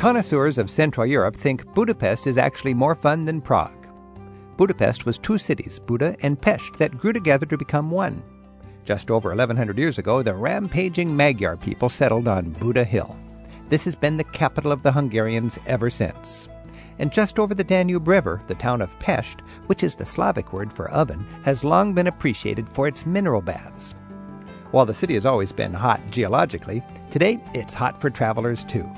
Connoisseurs of Central Europe think Budapest is actually more fun than Prague. Budapest was two cities, Buda and Pest, that grew together to become one. Just over 1100 years ago, the rampaging Magyar people settled on Buda Hill. This has been the capital of the Hungarians ever since. And just over the Danube River, the town of Pest, which is the Slavic word for oven, has long been appreciated for its mineral baths. While the city has always been hot geologically, today it's hot for travelers too.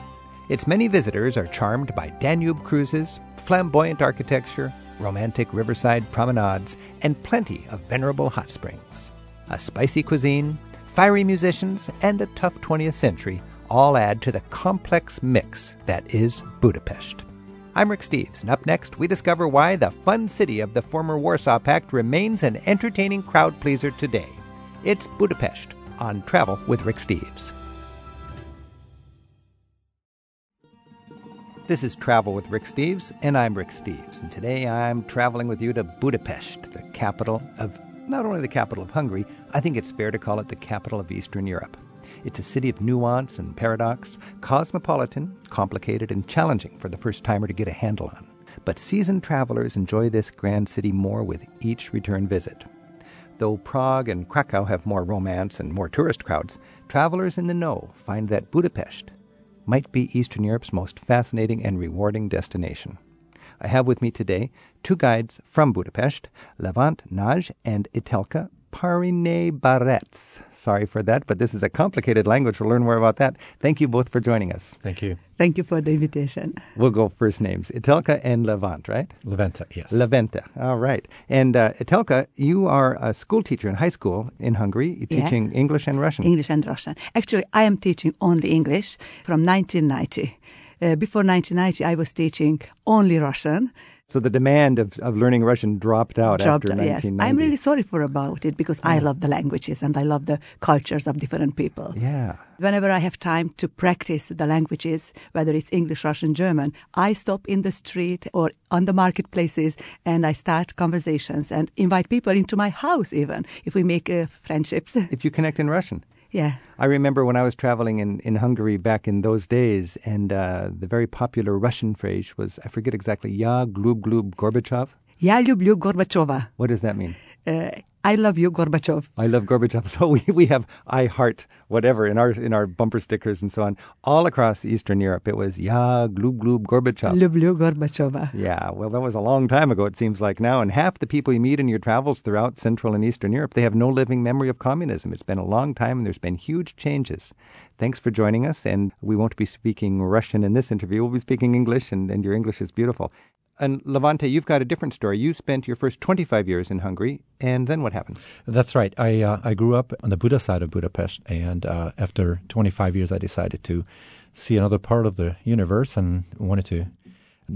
Its many visitors are charmed by Danube cruises, flamboyant architecture, romantic riverside promenades, and plenty of venerable hot springs. A spicy cuisine, fiery musicians, and a tough 20th century all add to the complex mix that is Budapest. I'm Rick Steves, and up next, we discover why the fun city of the former Warsaw Pact remains an entertaining crowd pleaser today. It's Budapest on Travel with Rick Steves. This is Travel with Rick Steves, and I'm Rick Steves. And today I'm traveling with you to Budapest, the capital of not only the capital of Hungary, I think it's fair to call it the capital of Eastern Europe. It's a city of nuance and paradox, cosmopolitan, complicated, and challenging for the first timer to get a handle on. But seasoned travelers enjoy this grand city more with each return visit. Though Prague and Krakow have more romance and more tourist crowds, travelers in the know find that Budapest might be Eastern Europe's most fascinating and rewarding destination. I have with me today two guides from Budapest, Levant Nagy and Etelka Parine Barets. Sorry for that, but this is a complicated language. We'll learn more about that. Thank you both for joining us. Thank you. Thank you for the invitation. We'll go first names. Itelka and Levant, right? Leventa, yes. Leventa. All right. And uh, Etelka, you are a school teacher in high school in Hungary, You're Yeah. teaching English and Russian. English and Russian. Actually, I am teaching only English from 1990. Uh, before 1990, I was teaching only Russian. So the demand of, of learning Russian dropped out Dropped- after yes, 1990. I'm really sorry for about it because I love the languages and I love the cultures of different people. Yeah. Whenever I have time to practice the languages, whether it's English, Russian, German, I stop in the street or on the marketplaces and I start conversations and invite people into my house even if we make uh, friendships. If you connect in Russian. yeah. I remember when I was traveling in, in Hungary back in those days, and uh, the very popular Russian phrase was, I forget exactly, Ya glub glub Gorbachev. Я люблю Горбачова. What does that mean? Uh, I love you, Gorbachev. I love Gorbachev. So we, we have I heart whatever in our in our bumper stickers and so on all across Eastern Europe. It was Ya Glub Glub Gorbachev. Lublu Gorbacheva. Yeah, well, that was a long time ago. It seems like now, and half the people you meet in your travels throughout Central and Eastern Europe, they have no living memory of communism. It's been a long time, and there's been huge changes. Thanks for joining us, and we won't be speaking Russian in this interview. We'll be speaking English, and, and your English is beautiful. And Levente, you've got a different story. You spent your first 25 years in Hungary, and then what happened? That's right. I uh, I grew up on the Buda side of Budapest, and uh, after 25 years, I decided to see another part of the universe and wanted to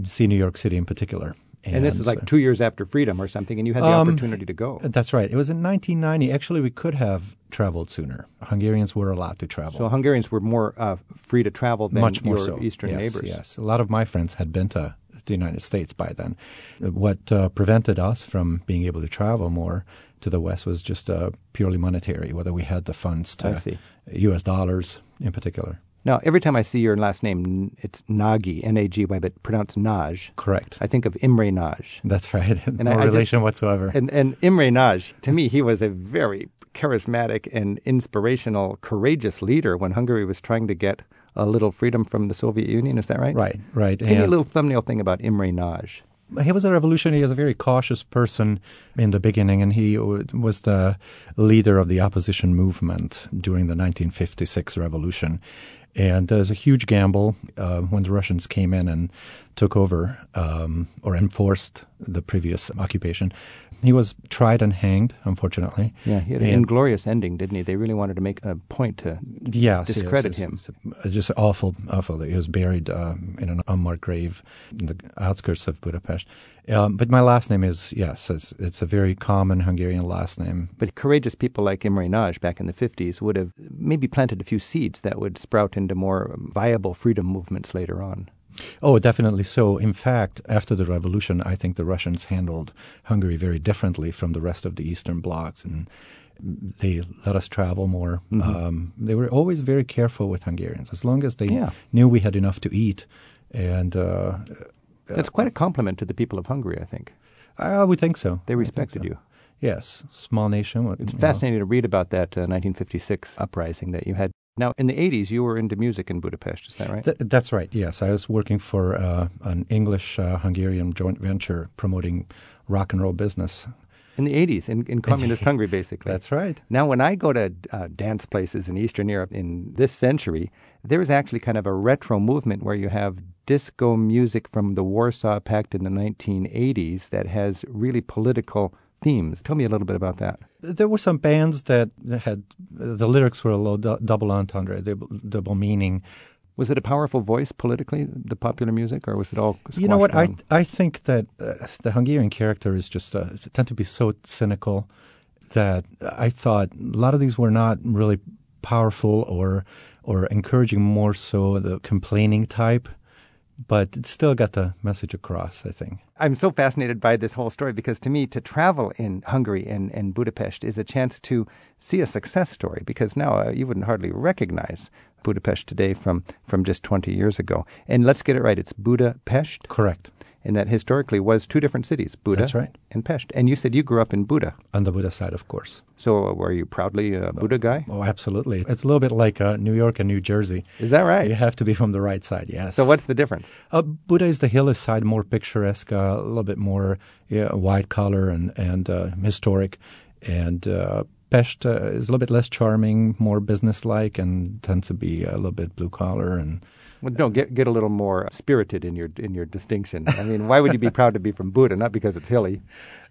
see New York City in particular. And, this was like so- two years after freedom or something, and you had the Um, opportunity to go. That's right. It was in 1990. Actually, we could have traveled sooner. Hungarians were allowed to travel. So Hungarians were more uh, free to travel than much more your so. Eastern yes, neighbors. Yes, a lot of my friends had been to the United States by then. What uh, prevented us from being able to travel more to the West was just uh, purely monetary, whether we had the funds to. U.S. dollars in particular. Now, every time I see your last name, it's Nagy, N-A-G-Y, but pronounced Naj. Correct. I think of Imre Nagy. That's right. no I- I just- relation whatsoever. And, and Imre Naj, to me, he was a very charismatic and inspirational, courageous leader when Hungary was trying to get a little freedom from the Soviet Union. Is that right? right, right. Give me a little thumbnail thing about Imre Nagy. he was a revolutionary. He was a very cautious person in the beginning, and he was the leader of the opposition movement during the 1956 revolution. And there's a huge gamble uh, when the Russians came in and took over um, or enforced the previous occupation. He was tried and hanged, unfortunately. Yeah, he had an And- inglorious ending, didn't he? They really wanted to make a point to yes, discredit yes, him. it's- it's just awful, awful. He was buried um, in an unmarked grave in the outskirts of Budapest. Um, but my last name is yes, it's, it's a very common Hungarian last name. But courageous people like Imre Nagy back in the 50s would have maybe planted a few seeds that would sprout into more viable freedom movements later on. Oh, definitely so. In fact, after the revolution, I think the Russians handled Hungary very differently from the rest of the Eastern blocs, and they let us travel more. Um, they were always very careful with Hungarians. As long as they Yeah. knew we had enough to eat, And uh, That's quite a compliment to the people of Hungary, I think. I would think so. They respected so. you. Yes, small nation. It's you know. fascinating to read about that uh, 1956 uprising that you had. Now, in the 80s, you were into music in Budapest, is that right? Th- that's right. Yes, I was working for uh, an English-Hungarian joint venture promoting rock and roll business. in the 80s, in, in communist Hungary, basically. That's right. Now, when I go to uh, dance places in Eastern Europe in this century, there is actually kind of a retro movement where you have disco music from the Warsaw Pact in the 1980s that has really political themes. Tell me a little bit about that. There were some bands that had the lyrics were a little du- double entendre, double, double meaning. Was it a powerful voice politically, the popular music, or was it all? You know what? I I think that uh, the Hungarian character is just uh, tend to be so cynical that I thought a lot of these were not really powerful or or encouraging. More so the complaining type, but it still got the message across. I think. I'm so fascinated by this whole story because to me, to travel in Hungary and, and Budapest is a chance to see a success story because now uh, you wouldn't hardly recognize Budapest today from, from just 20 years ago. And let's get it right. It's Budapest. Correct. And that historically was two different cities, Buda That's right. and Pest. And you said you grew up in Buda. On the Buda side, of course. So uh, were you proudly a Buda guy? Oh, absolutely. It's a little bit like uh, New York and New Jersey. Is that right? You have to be from the right side, yes. So what's the difference? Uh, Buda is the hilly side, more picturesque, uh, a little bit more yeah, white collar and and uh, historic, and uh, Pest uh, is a little bit less charming, more businesslike, and tends to be a little bit blue collar and. Well, no, get get a little more spirited in your in your distinction. I mean, why would you be proud to be from Buda? Not because it's hilly.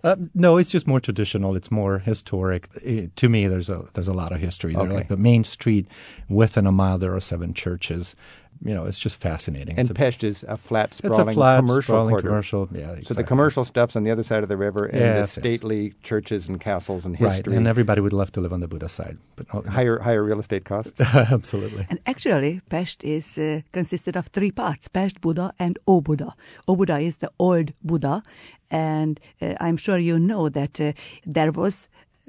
Uh, no, it's just more traditional. It's more historic. Eh, to me, there's a there's a lot of history there. Okay. Like the main street, within a mile, there are seven churches. You know, it's just fascinating. And it's a, Pest is a flat, sprawling, it's a flat, commercial sprawling quarter. commercial. Yeah, So the commercial stuff's on the other side of the river, and Yes, the yes. stately churches and castles and right, history. and everybody would love to live on the Buda side, but no, higher higher real estate costs. absolutely. And actually, Pest is uh, consisted of three parts: Pest Buda and Óbuda. O Buddha is the old Buda, and uh, I'm sure you know that uh, there was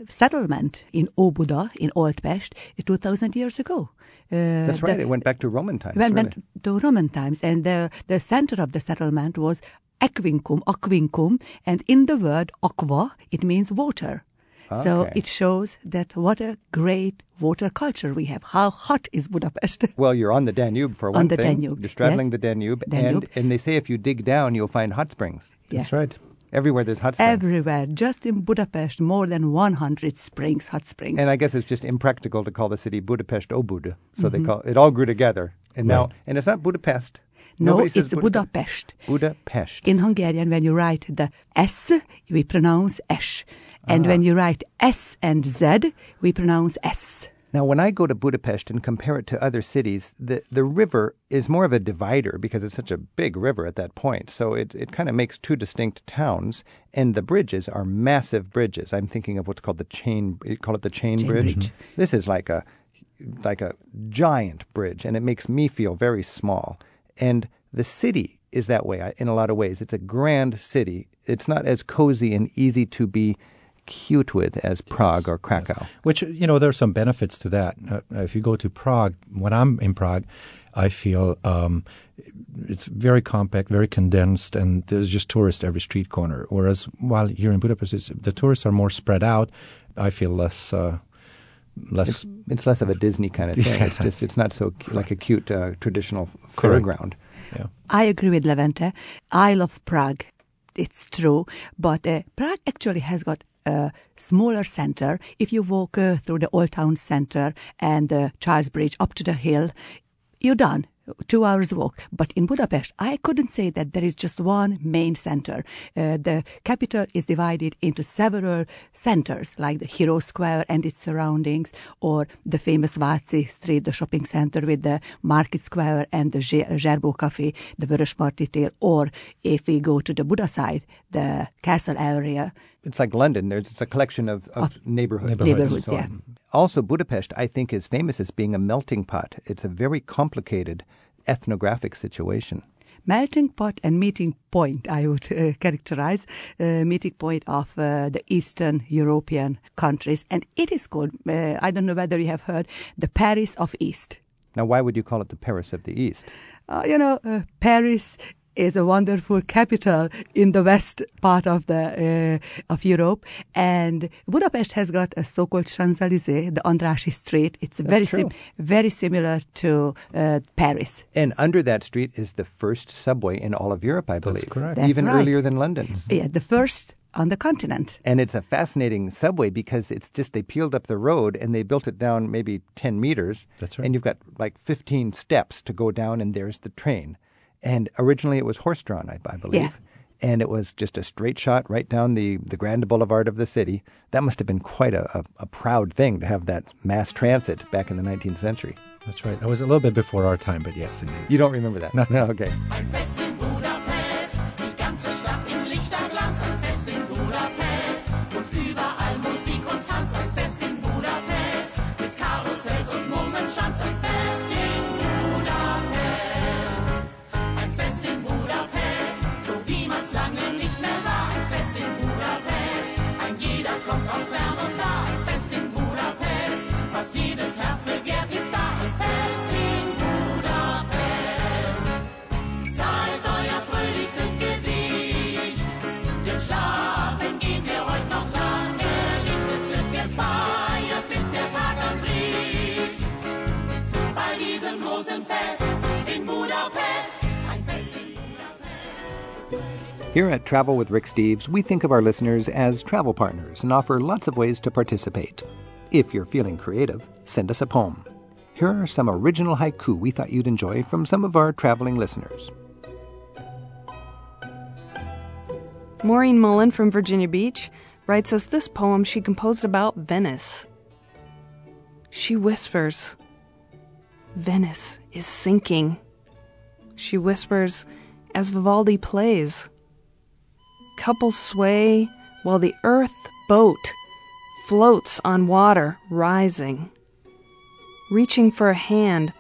settlement in Óbuda in Old Pest 2,000 years ago. Uh, That's right. the- it went back to Roman times. when really. went to Roman times, and the, the center of the settlement was Aquincum, Aquincum, and in the word aqua, it means water. Okay. So it shows that what a great water culture we have. How hot is Budapest? Well, you're on the Danube for one On one the thing. Danube, You're straddling yes. the Danube, Danube. and and they say if you dig down, you'll find hot springs. Yeah. That's right. Everywhere there's hot springs. Everywhere, just in Budapest, more than 100 springs, hot springs. And I guess it's just impractical to call the city Budapest Obud. so they mm-hmm. call it all grew together. And now, and it's not Budapest. no, Nobody it's Budapest. Budapest. In Hungarian, when you write the S, we pronounce S. And ah. when you write S and Z, we pronounce S. Now, when I go to Budapest and compare it to other cities, the, the river is more of a divider because it's such a big river at that point. So it, it kind of makes two distinct towns, and the bridges are massive bridges. I'm thinking of what's called the chain, you call it the chain, Chain bridge. bridge. Mm-hmm. This is like a like a giant bridge, and it makes me feel very small. And the city is that way uh, in a lot of ways. It's a grand city. It's not as cozy and easy to be cute with as Prague or Krakow. Which you know, there are some benefits to that. Uh, if you go to Prague, when I'm in Prague, I feel um, it's very compact, very condensed, and there's just tourists every street corner. Whereas while here in Budapest, it's, the tourists are more spread out. I feel less. Uh, less It's, it's less of a Disney kind of thing. It's just it's not so cu- like a cute uh, traditional Correct. fairground. yeah. I agree with Levente. I love Prague. It's true. But uh, Prague actually has got a smaller center. If you walk uh, through the Old Town Center and the Charles Bridge up to the hill, you're done. Two hours walk. But in Budapest, I couldn't say that there is just one main center. Uh, the capital is divided into several centers, like the Hero Square and its surroundings, or the famous Váci Street, the shopping center with the Market Square and the Gerbeaud Cafe, the Vörösmarty tér, or if we go to the Buda side, the castle area. It's like London. There's it's a collection of, of neighborhoods. Neighborhoods. Neighborhoods, yeah. Also, Budapest, I think, is famous as being a melting pot. It's a very complicated ethnographic situation. melting pot and meeting point, I would uh, characterize, uh, meeting point of uh, the Eastern European countries. And it is called, uh, I don't know whether you have heard, the Paris of East. Now, why would you call it the Paris of the East? uh, you know, uh, Paris is a wonderful capital in the west part of the uh, of Europe, and Budapest has got a so-called Champs Elysees, the Andrássy Street. It's That's very true. very similar to uh, Paris. And under that street is the first subway in all of Europe, I believe. That's correct. That's Even right. earlier than London's. Yeah, the first on the continent. And it's a fascinating subway because it's just they peeled up the road and they built it down maybe 10 meters. That's right. And you've got like 15 steps to go down, and there's the train. And originally it was horse drawn, I, I believe. Yeah. And it was just a straight shot right down the, the Grand Boulevard of the city. That must have been quite a, a, a proud thing to have that mass transit back in the 19th century. That's right. That was a little bit before our time, but yes, indeed. You don't remember that? No. No okay. Here at Travel with Rick Steves, we think of our listeners as travel partners and offer lots of ways to participate. If you're feeling creative, send us a poem. Here are some original haiku we thought you'd enjoy from some of our traveling listeners. Maureen Mullen from Virginia Beach writes us this poem she composed about Venice. She whispers, Venice is sinking. She whispers as Vivaldi plays. Couples sway while the earth boat floats on water rising. Reaching for a hand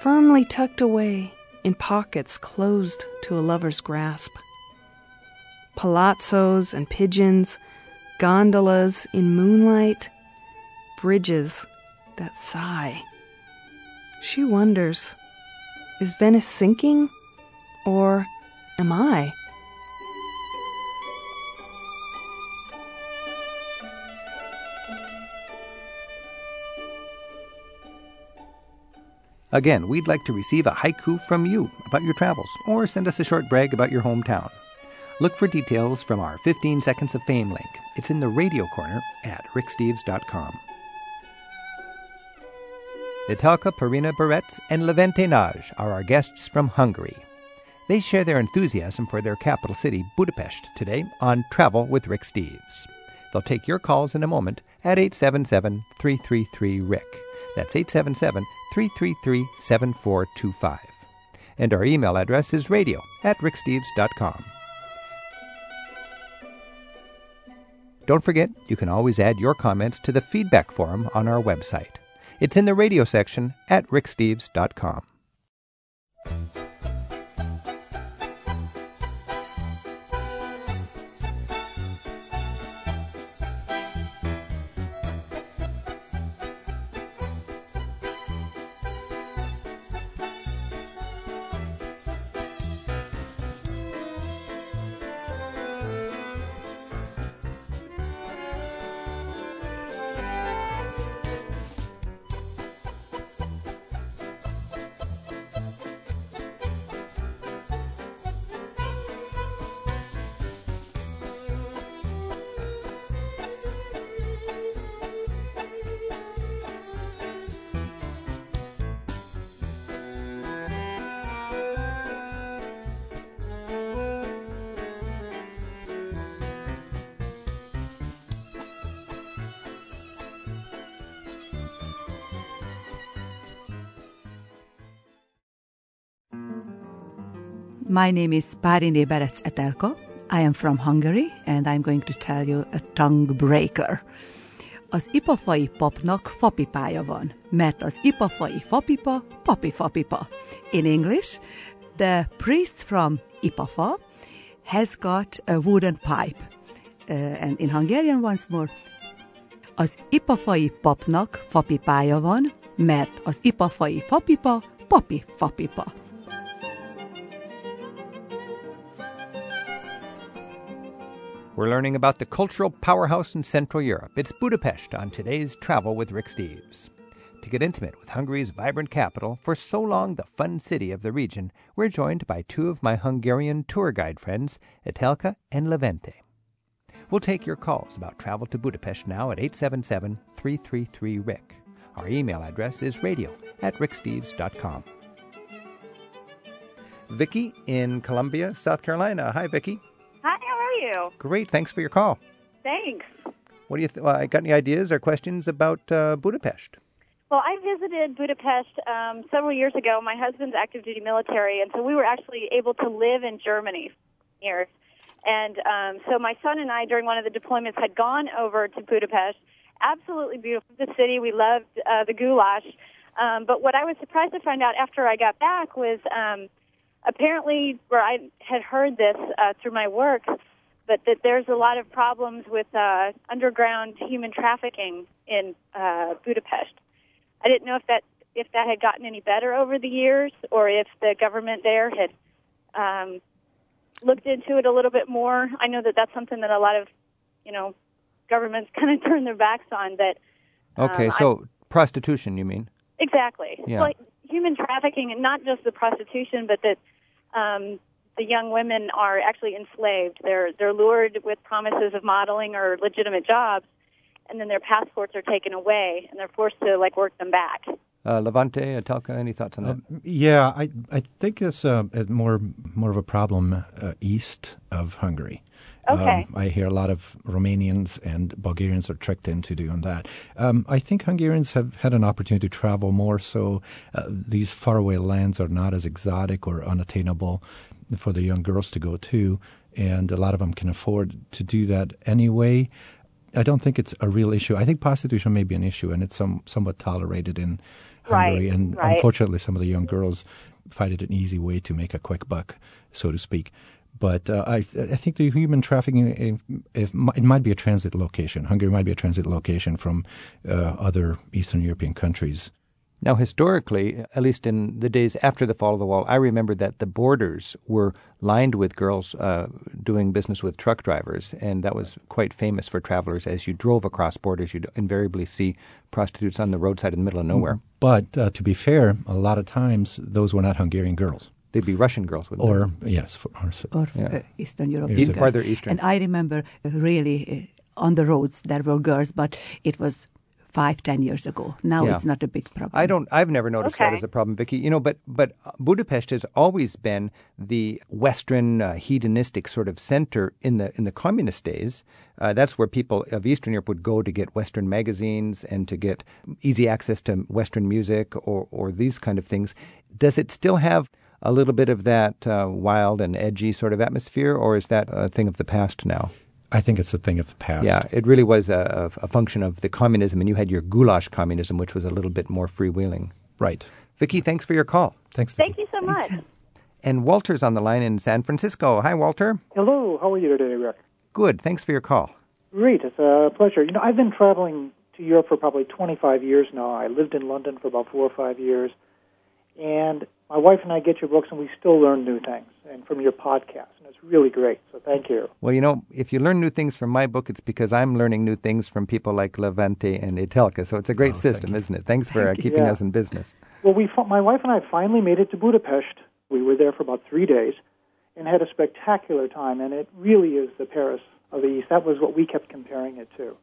firmly tucked away in pockets closed to a lover's grasp palazzos and pigeons, gondolas in moonlight, bridges that sigh. She wonders is Venice sinking? Or am I? Again, we'd like to receive a haiku from you about your travels, or send us a short brag about your hometown. Look for details from our 15 Seconds of Fame link. It's in the radio corner at ricksteves.com. Italka Perina Barretz and Levente Nagy are our guests from Hungary. They share their enthusiasm for their capital city, Budapest, today on Travel with Rick Steves. They'll take your calls in a moment at 877 333 Rick. That's 877 333 7425. And our email address is radio at ricksteves.com. Don't forget, you can always add your comments to the feedback forum on our website. It's in the radio section at ricksteves.com. My name is Parine Berec Etelka. I am from Hungary, and I'm going to tell you a tongue breaker. Az ipafai papnak fapipája van, mert az ipafai fapipa papi-fapipa. In English, the priest from Ipafa has got a wooden pipe. Uh, and in Hungarian once more, az ipafai papnak fapipája van, mert az ipafai fapipa papi-fapipa. We're learning about the cultural powerhouse in Central Europe. It's Budapest on today's Travel with Rick Steves. To get intimate with Hungary's vibrant capital, for so long the fun city of the region, we're joined by two of my Hungarian tour guide friends, Etelka and Levente. We'll take your calls about travel to Budapest now at 877 333 Rick. Our email address is radio at ricksteves.com. Vicki in Columbia, South Carolina. Hi, Vicki. You? Great. Thanks for your call. Thanks. What do you th- uh, got? Any ideas or questions about uh, Budapest? Well, I visited Budapest um, several years ago. My husband's active duty military, and so we were actually able to live in Germany for years. And um, so my son and I, during one of the deployments, had gone over to Budapest. Absolutely beautiful the city. We loved uh, the goulash. Um, but what I was surprised to find out after I got back was um, apparently, where I had heard this uh, through my work, but that there's a lot of problems with uh, underground human trafficking in uh, Budapest. I didn't know if that if that had gotten any better over the years, or if the government there had um, looked into it a little bit more. I know that that's something that a lot of you know governments kind of turn their backs on. That Okay, um, so prostitution, you mean? Exactly. Yeah. Like human trafficking, and not just the prostitution, but that um, the young women are actually enslaved. They're they're lured with promises of modeling or legitimate jobs, and then their passports are taken away, and they're forced to like work them back. Uh, Levente, Etelka, any thoughts on that? Um, yeah, I I think it's uh, a more more of a problem uh, east of Hungary. Okay. Um, I hear a lot of Romanians and Bulgarians are tricked into doing that. Um, I think Hungarians have had an opportunity to travel more, so uh, these faraway lands are not as exotic or unattainable for the young girls to go to, and a lot of them can afford to do that anyway. I don't think it's a real issue. I think prostitution may be an issue, and it's some, somewhat tolerated in Hungary. Right, and right. unfortunately, some of the young girls find it an easy way to make a quick buck, so to speak. But uh, I, I think the human trafficking, if, if, it might be a transit location. Hungary might be a transit location from uh, other Eastern European countries. Now, historically, at least in the days after the fall of the wall, I remember that the borders were lined with girls uh, doing business with truck drivers, and that was quite famous for travelers. As you drove across borders, you'd invariably see prostitutes on the roadside in the middle of nowhere. But uh, to be fair, a lot of times those were not Hungarian girls. They'd be Russian girls, wouldn't Or, yes, for, or, or Yeah. uh, Eastern European East- girls. farther eastern. And I remember uh, really uh, on the roads there were girls, but it was five, ten years ago. Now Yeah. it's not a big problem. I don't. I've never noticed that as a problem, Vicky. You know, but but Budapest has always been the Western uh, hedonistic sort of center in the in the communist days. Uh, that's where people of Eastern Europe would go to get Western magazines and to get easy access to Western music or or these kind of things. Does it still have a little bit of that uh, wild and edgy sort of atmosphere, or is that a thing of the past now? I think it's a thing of the past. Yeah, it really was a, a, a function of the communism, and you had your goulash communism, which was a little bit more freewheeling. Right. Vicky, thanks for your call. Thanks. Thank you so much. And Walter's on the line in San Francisco. Hi, Walter. Hello, how are you today, Rick? Good. Thanks for your call. Great, it's a pleasure. You know, I've been traveling to Europe for probably 25 years now. I lived in London for about four or five years, and my wife and I get your books, and we still learn new things, and from your podcast, and it's really great. So thank you. Well, you know, if you learn new things from my book, it's because I'm learning new things from people like Levente and Etelka. So it's a great system, isn't it? Thanks for uh, keeping Yeah. us in business. Well, we my wife and I finally made it to Budapest. We were there for about three days, and had a spectacular time. And it really is the Paris of the East. That was what we kept comparing it to.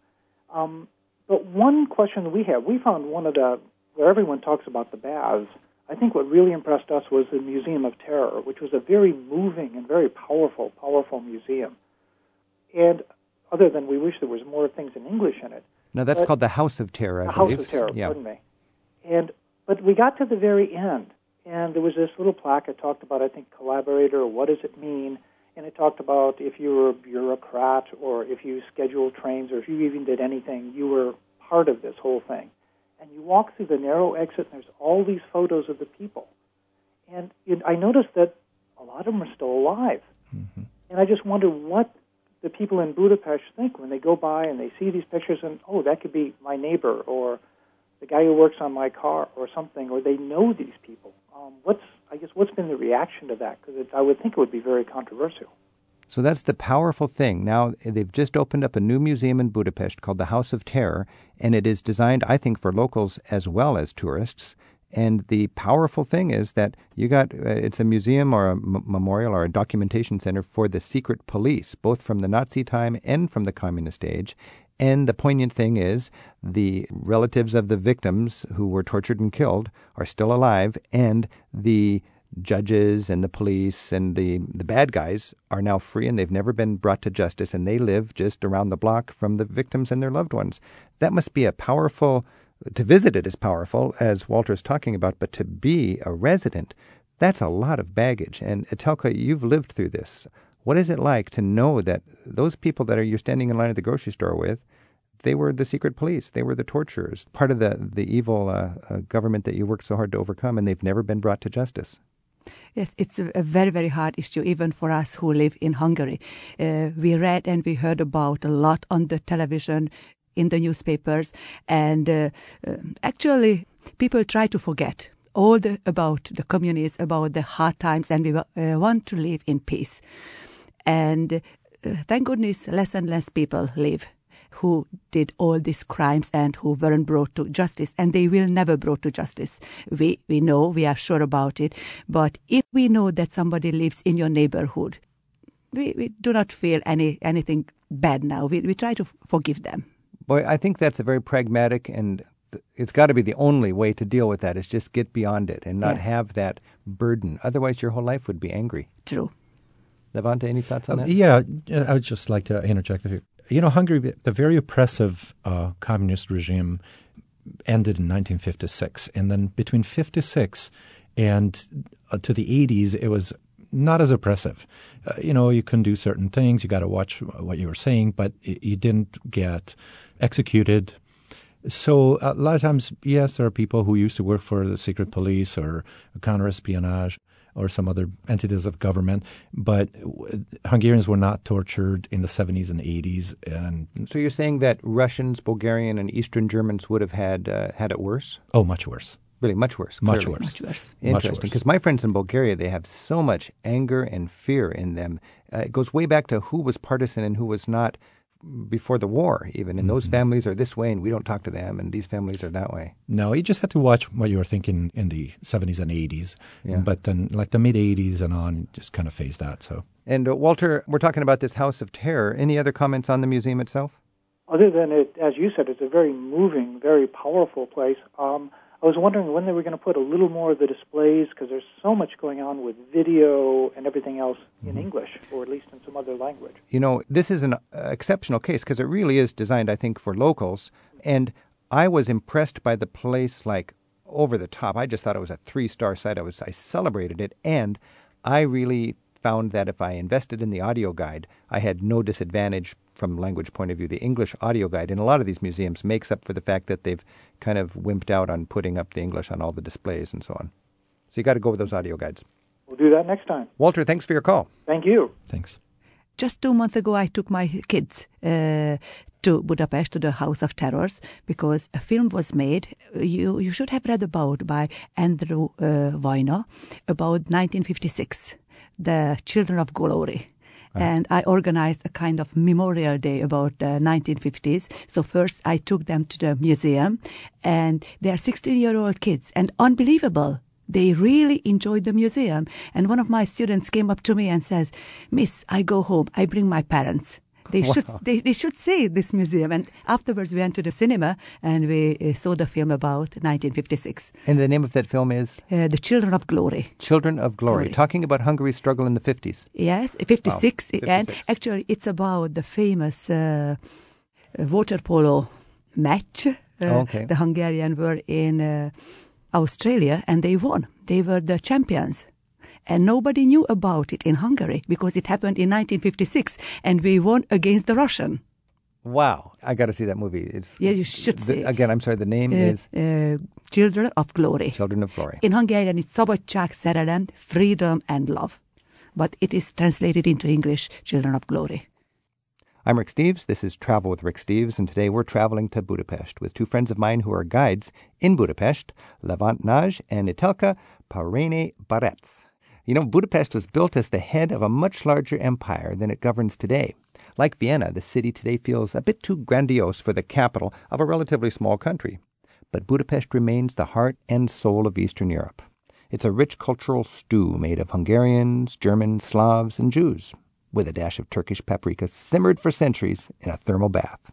Um, but one question that we had, we found one of the where everyone talks about the baths. I think what really impressed us was the Museum of Terror, which was a very moving and very powerful, powerful museum. And other than we wish there was more things in English in it, Now that's But- called the House of Terror, I. House of Terror, Yeah. pardon me. And but we got to the very end, and there was this little plaque that talked about, I think, collaborator. What does it mean? And it talked about if you were a bureaucrat or if you scheduled trains or if you even did anything, you were part of this whole thing. And you walk through the narrow exit, and there's all these photos of the people. And it, I noticed that a lot of them are still alive. And I just wonder what the people in Budapest think when they go by and they see these pictures and, oh, that could be my neighbor or the guy who works on my car or something, or they know these people. Um, what's, I guess, what's been the reaction to that? Because I would think it would be very controversial. So that's the powerful thing. Now, they've just opened up a new museum in Budapest called the House of Terror, and it is designed, I think, for locals as well as tourists. And the powerful thing is that you got uh, it's a museum or a m- memorial or a documentation center for the secret police, both from the Nazi time and from the communist age. And the poignant thing is the relatives of the victims who were tortured and killed are still alive, and the judges and the police and the, the bad guys are now free and they've never been brought to justice and they live just around the block from the victims and their loved ones. That must be a powerful, to visit it is powerful, as Walter's talking about, but to be a resident, that's a lot of baggage. And Etelka, you've lived through this. What is it like to know that those people that are you're standing in line at the grocery store with, they were the secret police. They were the torturers, part of the the evil uh, uh, government that you worked so hard to overcome, and they've never been brought to justice. Yes, it's a, very, very hard issue, even for us who live in Hungary. Uh, we read and we heard about a lot on the television, in the newspapers, and uh, uh, actually, people try to forget all the, about the communists, about the hard times, and we uh, want to live in peace. And uh, thank goodness, less and less people live who did all these crimes and who weren't brought to justice, and they will never brought to justice. We we know, we are sure about it. But if we know that somebody lives in your neighborhood, we, we do not feel any anything bad now. We we try to f- forgive them. Boy, I think that's a very pragmatic and it's got to be the only way to deal with that is just get beyond it and not yeah. have that burden. Otherwise, your whole life would be angry. True. Levente, any thoughts on uh, that? Yeah, I would just like to interject a few you know, Hungary, the very oppressive uh, communist regime ended in 1956. And then between 56 and uh, to the 80s, it was not as oppressive. Uh, you know, you couldn't do certain things. You got to watch what you were saying, but you didn't get executed. So a lot of times, yes, there are people who used to work for the secret police or counterespionage or some other entities of government. But Hungarians were not tortured in the 70s and 80s. And so you're saying that Russians, Bulgarian, and Eastern Germans would have had uh, had it worse? Oh, much worse. Really, much worse. Much clearly. worse. Much worse. Interesting, because my friends in Bulgaria, they have so much anger and fear in them. Uh, it goes way back to who was partisan and who was not before the war, even. And mm-hmm. those families are this way, and we don't talk to them, and these families are that way. No, you just had to watch what you were thinking in the 70s and 80s. Yeah. But then, like the mid 80s and on, just kind of phased out. So. And uh, Walter, we're talking about this House of Terror. Any other comments on the museum itself? Other than it, as you said, it's a very moving, very powerful place. Um, I was wondering when they were going to put a little more of the displays because there's so much going on with video and everything else in mm-hmm. English, or at least in some other language. You know, this is an uh, exceptional case because it really is designed, I think, for locals. And I was impressed by the place, like over the top. I just thought it was a three star site. I was I celebrated it, and I really found that if I invested in the audio guide, I had no disadvantage from language point of view. The English audio guide in a lot of these museums makes up for the fact that they've kind of wimped out on putting up the English on all the displays and so on. So you got to go with those audio guides. We'll do that next time. Walter, thanks for your call. Thank you. Thanks. Just two months ago, I took my kids uh, to Budapest to the House of Terrors because a film was made. You you should have read about by Andrew uh, Vajna about 1956 the Children of Glory. Ah. And I organized a kind of memorial day about the 1950s. So first I took them to the museum and they are 16 year old kids and unbelievable. They really enjoyed the museum. And one of my students came up to me and says, Miss, I go home. I bring my parents. They wow. should they, they should see this museum. And afterwards, we went to the cinema and we uh, saw the film about 1956. And the name of that film is uh, The Children of Glory. Children of Glory, Glory, talking about Hungary's struggle in the 50s. Yes, 56, wow. 56. and actually it's about the famous uh, water polo match. Uh, okay. The Hungarian were in uh, Australia and they won. They were the champions and nobody knew about it in Hungary because it happened in 1956 and we won against the Russian. Wow, I got to see that movie. It's yeah, you should see. Again, I'm sorry. The name uh, is uh, Children of Glory. Children of Glory. In Hungarian, it's Szabadság, szerelem, freedom and love, but it is translated into English, Children of Glory. I'm Rick Steves. This is Travel with Rick Steves, and today we're traveling to Budapest with two friends of mine who are guides in Budapest, Levant Nagy and Itelka Parene Barets. You know, Budapest was built as the head of a much larger empire than it governs today. Like Vienna, the city today feels a bit too grandiose for the capital of a relatively small country. But Budapest remains the heart and soul of Eastern Europe. It's a rich cultural stew made of Hungarians, Germans, Slavs, and Jews, with a dash of Turkish paprika simmered for centuries in a thermal bath.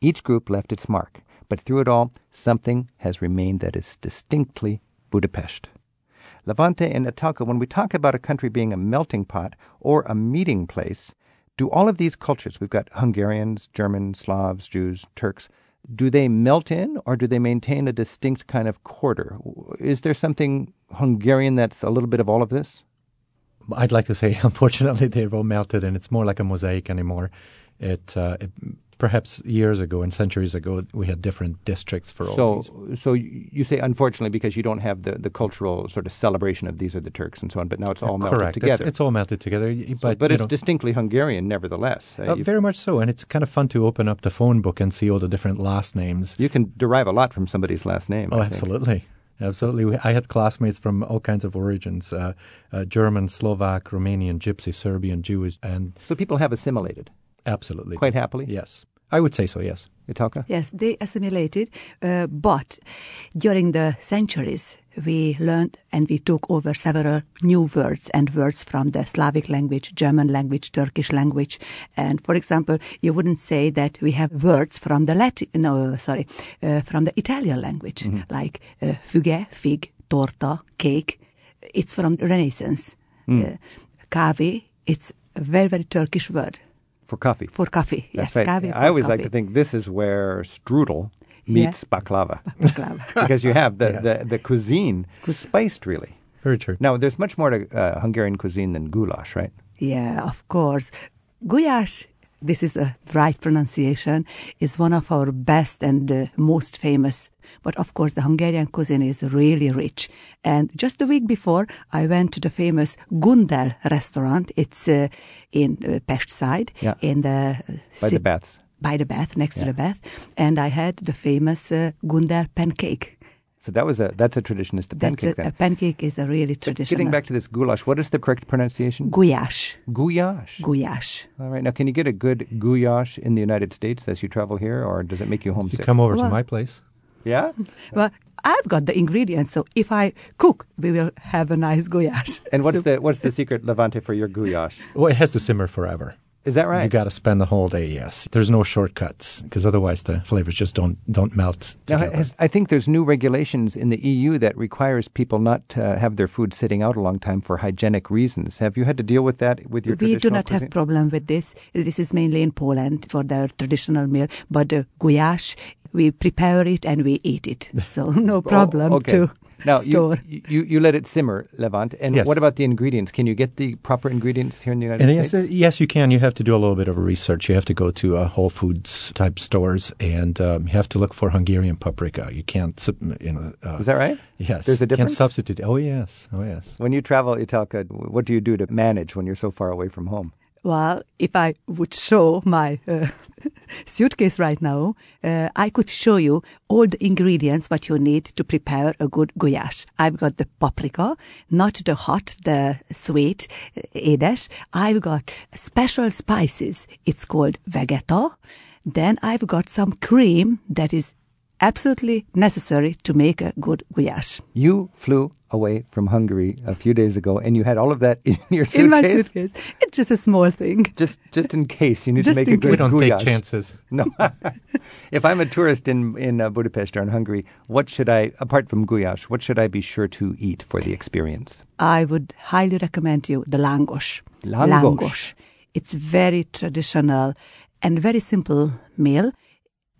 Each group left its mark, but through it all, something has remained that is distinctly Budapest. Levente and Italka, when we talk about a country being a melting pot or a meeting place, do all of these cultures, we've got Hungarians, Germans, Slavs, Jews, Turks, do they melt in or do they maintain a distinct kind of quarter? Is there something Hungarian that's a little bit of all of this? I'd like to say, unfortunately, they've all melted, and it's more like a mosaic anymore. It, uh, it perhaps years ago and centuries ago, we had different districts for all So, these. so you say unfortunately because you don't have the, the cultural sort of celebration of these are the Turks and so on, but now it's all melted Correct. together. It's, it's all melted together. y- So- But, but it's know, distinctly Hungarian, nevertheless. Uh, uh, very much so, and it's kind of fun to open up the phone book and see all the different last names. you can derive a lot from somebody's last name. Oh, I think. absolutely. Absolutely. I had classmates from all kinds of origins uh, uh, German, Slovak, Romanian, Gypsy, Serbian, Jewish, and So people have assimilated absolutely. quite happily. Yes. I would say so, yes. Italka? Yes, they assimilated, uh, but during the centuries, we learned and we took over several new words and words from the Slavic language, German language, Turkish language. And for example, you wouldn't say that we have words from the Latin, no, sorry, uh, from the Italian language, like uh, fuge, fig, torta, cake. It's from Renaissance. Uh, kave, it's a very, very Turkish word For coffee. for coffee. That's yes, right. kave I for always like to think this is where strudel meets baklava. Baklava. because you have the, Yes. the, the cuisine spiced really. Very true. Now, there's much more to uh, Hungarian cuisine than goulash, right? Yeah, of course. Guyash, this is the right pronunciation, is one of our best and uh, most famous. But of course, the Hungarian cuisine is really rich. And just a week before, I went to the famous Gundel restaurant. It's uh, in uh, Pest side, Yeah. in the By the Sip- baths. by the bath, next Yeah. to the bath, and I had the famous uh, Gundel pancake. So that was a that's a tradition. It's the That's pancake. a, a then. pancake is a really But traditional. Getting back to this goulash, what is the correct pronunciation? Guyash. Goulash. Guyash. All right. Now, can you get a good goulash in the United States as you travel here, or does it make you homesick? You homesick? come over Well- to my place. yeah. Well, I've got the ingredients, so if I cook, we will have a nice goulash. And what's So- the what's the secret, Levente, for your goulash? Well, it has to simmer forever. Is that right? You got to spend the whole day. Yes, there's no shortcuts because otherwise the flavors just don't don't melt Now, has, I think there's new regulations in the EU that requires people not to have their food sitting out a long time for hygienic reasons. Have you had to deal with that with your we do not cuisine? have problem with this. This is mainly in Poland for their traditional meal, but the goulash, we prepare it and we eat it. So no oh, problem Oh, okay. to now, store. You, you you let it simmer, Levant. And Yes. what about the ingredients? Can you get the proper ingredients here in the United And States? uh, yes, you can. You have to do a little bit of research. You have to go to uh, Whole Foods type stores, and um, you have to look for Hungarian paprika. You can't, you know. Uh, Is that right? Yes. There's a difference? Can't substitute. Oh yes. Oh yes. When you travel, Italka, what do you do to manage when you're so far away from home? Well, if I would show my uh, suitcase right now, uh, I could show you all the ingredients what you need to prepare a good goulash. I've got the paprika, not the hot, the sweet uh, édes. I've got special spices. It's called vegeta. Then I've got some cream that is absolutely necessary to make a good goulash. You flew away from Hungary a few days ago, and you had all of that in your suitcase. In my suitcase. It's just a small thing. Just, just in case you need Just to make a good We don't goulash. take chances. No. if I'm a tourist in in uh, Budapest or in Hungary, what should I, apart from goulash, what should I be sure to eat for the experience? I would highly recommend you the langos. Langos. It's very traditional and very simple meal,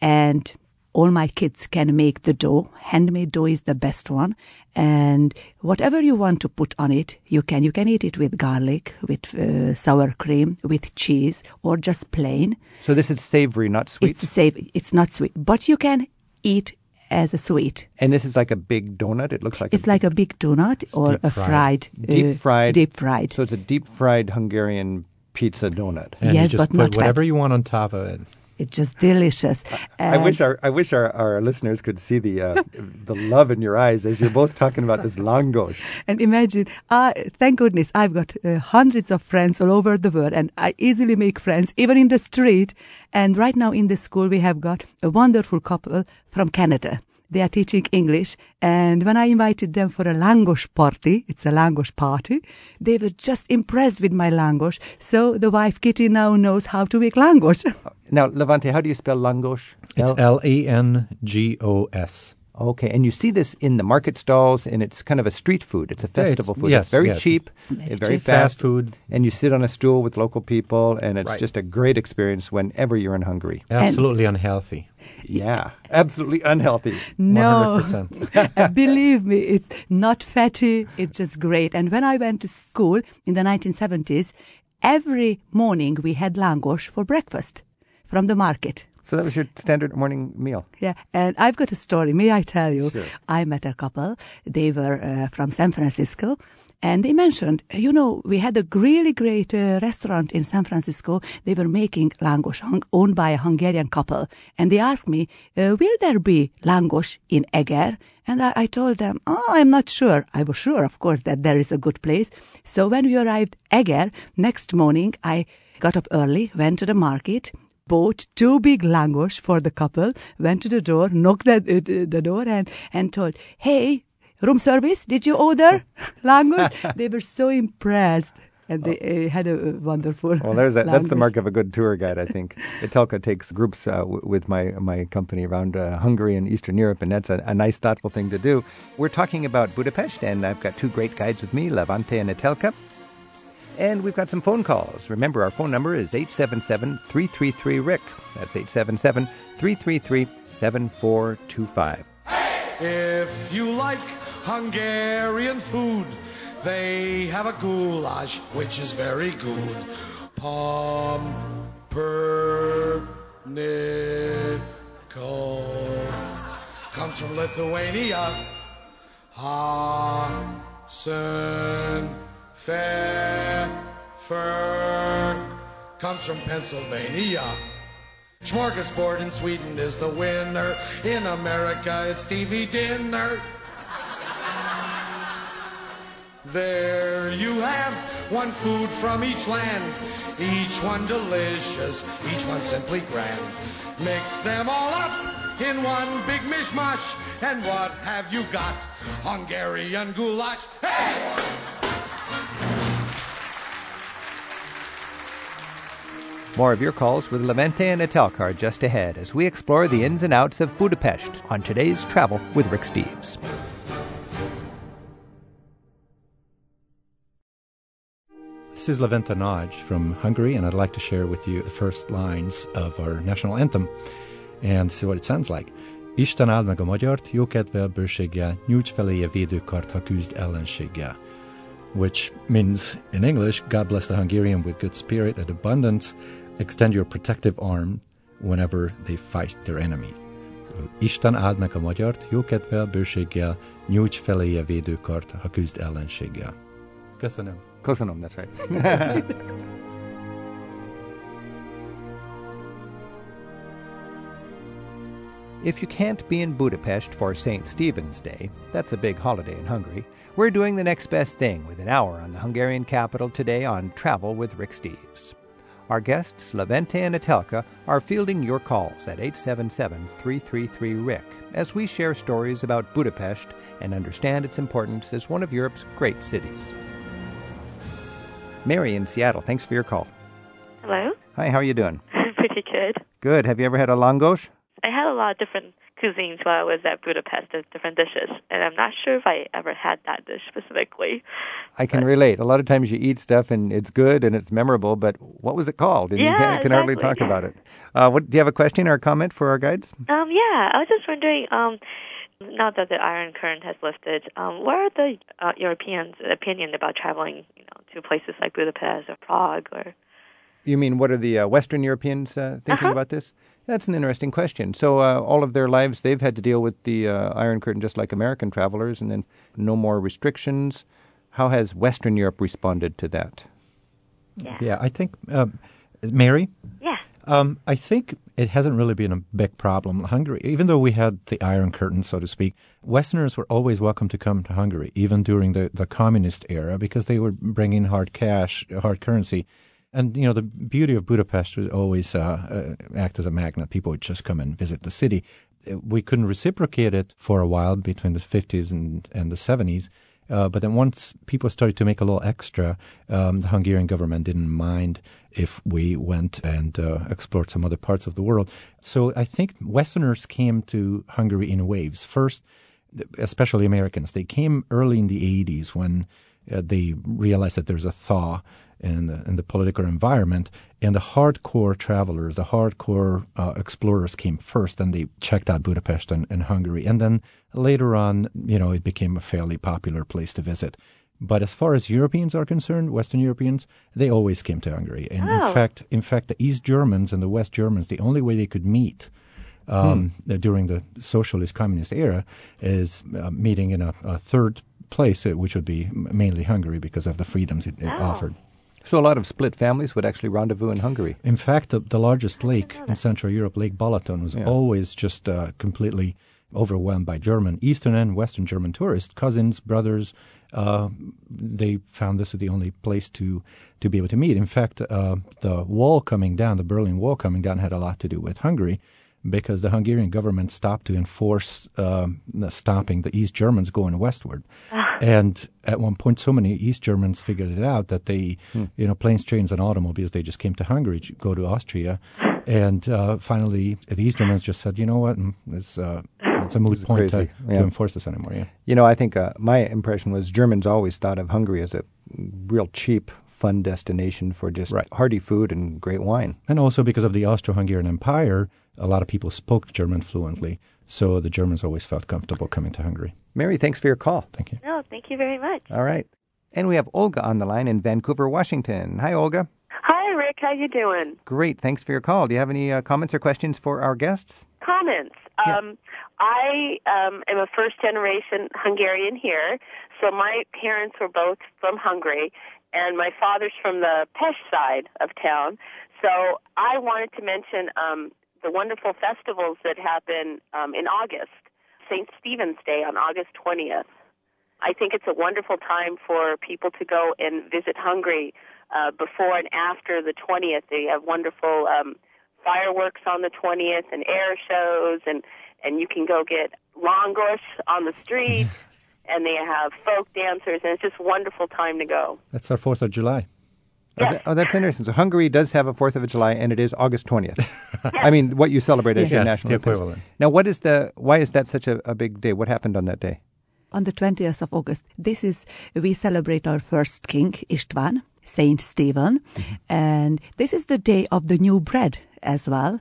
and all my kids can make the dough. Handmade dough is the best one, and whatever you want to put on it, you can. You can eat it with garlic, with uh, sour cream, with cheese, or just plain. So this is savory, not sweet. It's savory. It's not sweet, but you can eat as a sweet. and this is like a big donut. It looks like It's like a big donut or deep a fried. fried, deep uh, fried. deep fried. So it's a deep fried Hungarian pizza donut. And Yes, you just but put not fat. whatever you want on top of it. It's just delicious. I wish our I wish our, our listeners could see the uh, the love in your eyes as you're both talking about this langosh. And imagine, uh, thank goodness, I've got uh, hundreds of friends all over the world, and I easily make friends, even in the street. And right now in the school, we have got a wonderful couple from Canada. They are teaching English, and when I invited them for a langosh party, it's a langosh party, they were just impressed with my langosh. So the wife Kitty now knows how to make langosh. Now, Levente, how do you spell langosh? It's L- L A N G O S. Okay, and you see this in the market stalls, and it's kind of a street food. It's a Yeah, it's- festival food. yes, it's very yes. cheap, Very very cheap. fast, Fast food. and you sit on a stool with local people, and it's Right. just a great experience whenever you're in Hungary. Absolutely unhealthy. Yeah, absolutely unhealthy. No. 100%. Believe me, it's not fatty. It's just great. And when I went to school in the 1970s, every morning we had langos for breakfast from the market. So that was your standard morning meal. Yeah, and I've got a story. May I tell you? Sure. I met a couple. They were uh, from San Francisco. And they mentioned, you know, we had a really great uh, restaurant in San Francisco. They were making langosh hung- owned by a Hungarian couple. And they asked me, uh, will there be langosh in Eger? And I, I told them, oh, I'm not sure. I was sure, of course, that there is a good place. So when we arrived Eger, next morning, I got up early, went to the market, bought two big langos for the couple, went to the door, knocked at uh, the door and, and told, hey, room service, did you order langos? they were so impressed and they uh, had a wonderful Well, there's that. That's the mark of a good tour guide, I think. Etelka takes groups uh, w- with my my company around uh, Hungary and Eastern Europe, and that's a, a nice, thoughtful thing to do. We're talking about Budapest, and I've got two great guides with me, Levente and Etelka. And we've got some phone calls. Remember, our phone number is 877 333 Rick. That's 877 333 7425. If you like Hungarian food, they have a goulash which is very good. Pumpernickel comes from Lithuania. Hasen Pfeffer comes from Pennsylvania. Smorgasbord in Sweden is the winner. In America, it's TV dinner. There you have one food from each land, each one delicious, each one simply grand. Mix them all up in one big mishmash, and what have you got? Hungarian goulash. Hey! More of your calls with Levente and Etelka are just ahead as we explore the ins and outs of Budapest on today's Travel with Rick Steves. This is Levente Nagy from Hungary, and I'd like to share with you the first lines of our national anthem. And is what it sounds like. Isten áld meg a magyart, jókedvel, bőséggel, nyújts feléje védőkart, ha küzd ellenséggel. Which means, in English, God bless the Hungarian with good spirit and abundance, extend your protective arm whenever they fight their enemy. Isten áld meg a magyart, jókedvel, bőséggel, nyújts feléje védőkart, ha küzd ellenséggel. Köszönöm. Kosanom, that's. If you can't be in Budapest for St. Stephen's Day, that's a big holiday in Hungary, we're doing the next best thing with an hour on the Hungarian capital today on Travel with Rick Steves. Our guests, Levente and Etelka, are fielding your calls at 877 333 Rick as we share stories about Budapest and understand its importance as one of Europe's great cities. Mary in Seattle, thanks for your call. Hello. Hi, how are you doing? Pretty good. Good. Have you ever had a langosh? I had a lot of different cuisines while I was at Budapest, of different dishes, and I'm not sure if I ever had that dish specifically. I can relate. A lot of times you eat stuff and it's good and it's memorable, but what was it called? And you Yeah, can't, can hardly talk exactly. about it. Uh, what, do you have a question or a comment for our guides? Um, yeah, I was just wondering. Um, now that the Iron Curtain has lifted, um, what are the uh, Europeans' opinion about traveling, you know, to places like Budapest or Prague or? You mean what are the uh, Western Europeans uh, thinking Uh-huh. about this? That's an interesting question. So, uh, all of their lives, they've had to deal with the uh, Iron Curtain just like American travelers, and then no more restrictions. How has Western Europe responded to that? Yeah. Yeah, I think, um, Mary, Yeah. Um, I think it hasn't really been a big problem. Hungary, even though we had the Iron Curtain, so to speak, Westerners were always welcome to come to Hungary, even during the, the communist era, because they were bringing hard cash, hard currency. And, you know, the beauty of Budapest was always uh, uh, act as a magnet. People would just come and visit the city. We couldn't reciprocate it for a while between the 50s and, and the 70s. Uh, but then once people started to make a little extra, um, the Hungarian government didn't mind if we went and uh, explored some other parts of the world. So I think Westerners came to Hungary in waves. First, especially Americans, they came early in the 80s when uh, they realized that there's a thaw in the, in the political environment. And the hardcore travelers, the hardcore uh, explorers came first, and they checked out Budapest and, and, Hungary. And then later on, you know, it became a fairly popular place to visit. But as far as Europeans are concerned, Western Europeans, they always came to Hungary. And oh. in fact, in fact, the East Germans and the West Germans, the only way they could meet um, hmm. during the socialist communist era is uh, meeting in a, a, third place, uh, which would be mainly Hungary because of the freedoms it, it oh. offered. So a lot of split families would actually rendezvous in Hungary. In fact, the, the largest lake in Central Europe, Lake Balaton, was yeah. always just uh, completely overwhelmed by German, Eastern and Western German tourists, cousins, brothers. Uh, they found this the only place to, to be able to meet. In fact, uh, the wall coming down, the Berlin Wall coming down, had a lot to do with Hungary because the Hungarian government stopped to enforce uh, stopping the East Germans going westward. Ah. and at one point, so many East Germans figured it out that they, hmm. you know, planes, trains, and automobiles, they just came to Hungary to go to Austria. And uh, finally, the East Germans just said, you know what, mm, it's, uh, it's a moot point to, yeah. to, enforce this anymore. Yeah. You know, I think uh, my impression was Germans always thought of Hungary as a real cheap fun destination for just right. hearty food and great wine. And also because of the Austro-Hungarian Empire, a lot of people spoke German fluently, so the Germans always felt comfortable coming to Hungary. Mary, thanks for your call. Thank you. No, thank you very much. All right. And we have Olga on the line in Vancouver, Washington. Hi, Olga. Hi, Rick. How you doing? Great. Thanks for your call. Do you have any uh, comments or questions for our guests? Comments. Yeah. Um, I um, am a first generation Hungarian here, so my parents were both from Hungary, and my father's from the Pest side of town. So I wanted to mention um, the wonderful festivals that happen um, in August. St. Stephen's Day on August 20th. I think it's a wonderful time for people to go and visit Hungary uh, before and after the 20th. They have wonderful um, fireworks on the 20th and air shows, and and you can go get langosh on the street. and they have folk dancers, and it's just a wonderful time to go. That's our Fourth of July. Yes. Oh, that, oh, that's interesting. So Hungary does have a Fourth of July, and it is August twentieth. yes. I mean, what you celebrate as yes, your national equivalent. Now, what is the? Why is that such a, a big day? What happened on that day? On the twentieth of August, this is we celebrate our first king István, Saint Stephen, mm-hmm. and this is the day of the new bread as well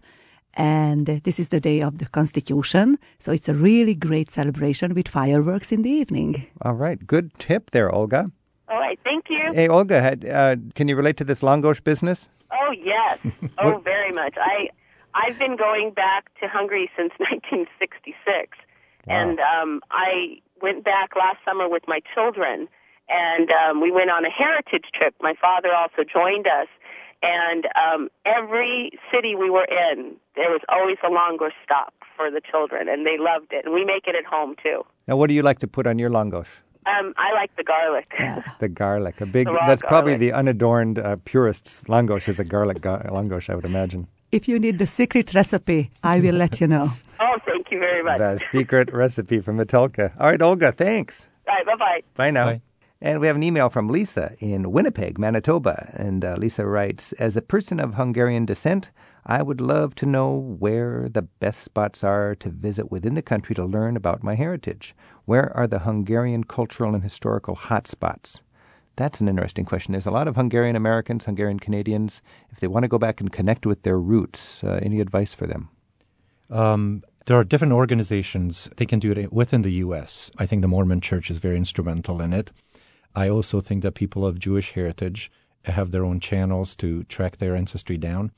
and this is the day of the Constitution. So it's a really great celebration with fireworks in the evening. All right. Good tip there, Olga. All right. Thank you. Hey, Olga, had, uh, can you relate to this langosh business? Oh, yes. oh, very much. I, I've been going back to Hungary since 1966. Wow. And um, I went back last summer with my children, and um, we went on a heritage trip. My father also joined us and um, every city we were in, there was always a langosh stop for the children, and they loved it. And we make it at home too. Now, what do you like to put on your langosh? Um, I like the garlic. the garlic, a big. That's garlic. probably the unadorned uh, purist's langosh is a garlic ga- langosh, I would imagine. If you need the secret recipe, I will let you know. Oh, thank you very much. The secret recipe from Metelka. All right, Olga, thanks. All right, bye bye. Bye now. Bye. And we have an email from Lisa in Winnipeg, Manitoba. And uh, Lisa writes As a person of Hungarian descent, I would love to know where the best spots are to visit within the country to learn about my heritage. Where are the Hungarian cultural and historical hotspots? That's an interesting question. There's a lot of Hungarian Americans, Hungarian Canadians. If they want to go back and connect with their roots, uh, any advice for them? Um, there are different organizations. They can do it within the U.S. I think the Mormon Church is very instrumental in it. I also think that people of Jewish heritage have their own channels to track their ancestry down.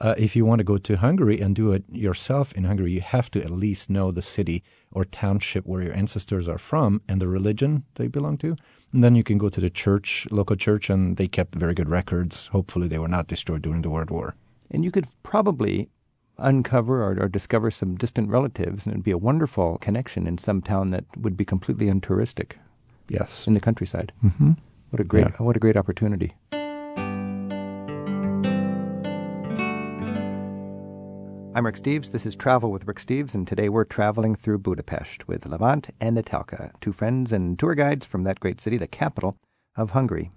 Uh, if you want to go to Hungary and do it yourself in Hungary, you have to at least know the city or township where your ancestors are from and the religion they belong to. And then you can go to the church, local church, and they kept very good records. Hopefully, they were not destroyed during the World War. and you could probably uncover or, or discover some distant relatives, and it'd be a wonderful connection in some town that would be completely untouristic Yes. in the countryside. hmm What a great, Yeah. what a great opportunity. I'm Rick Steves. This is Travel with Rick Steves, and today we're traveling through Budapest with Levant and Etelka, two friends and tour guides from that great city, the capital of Hungary.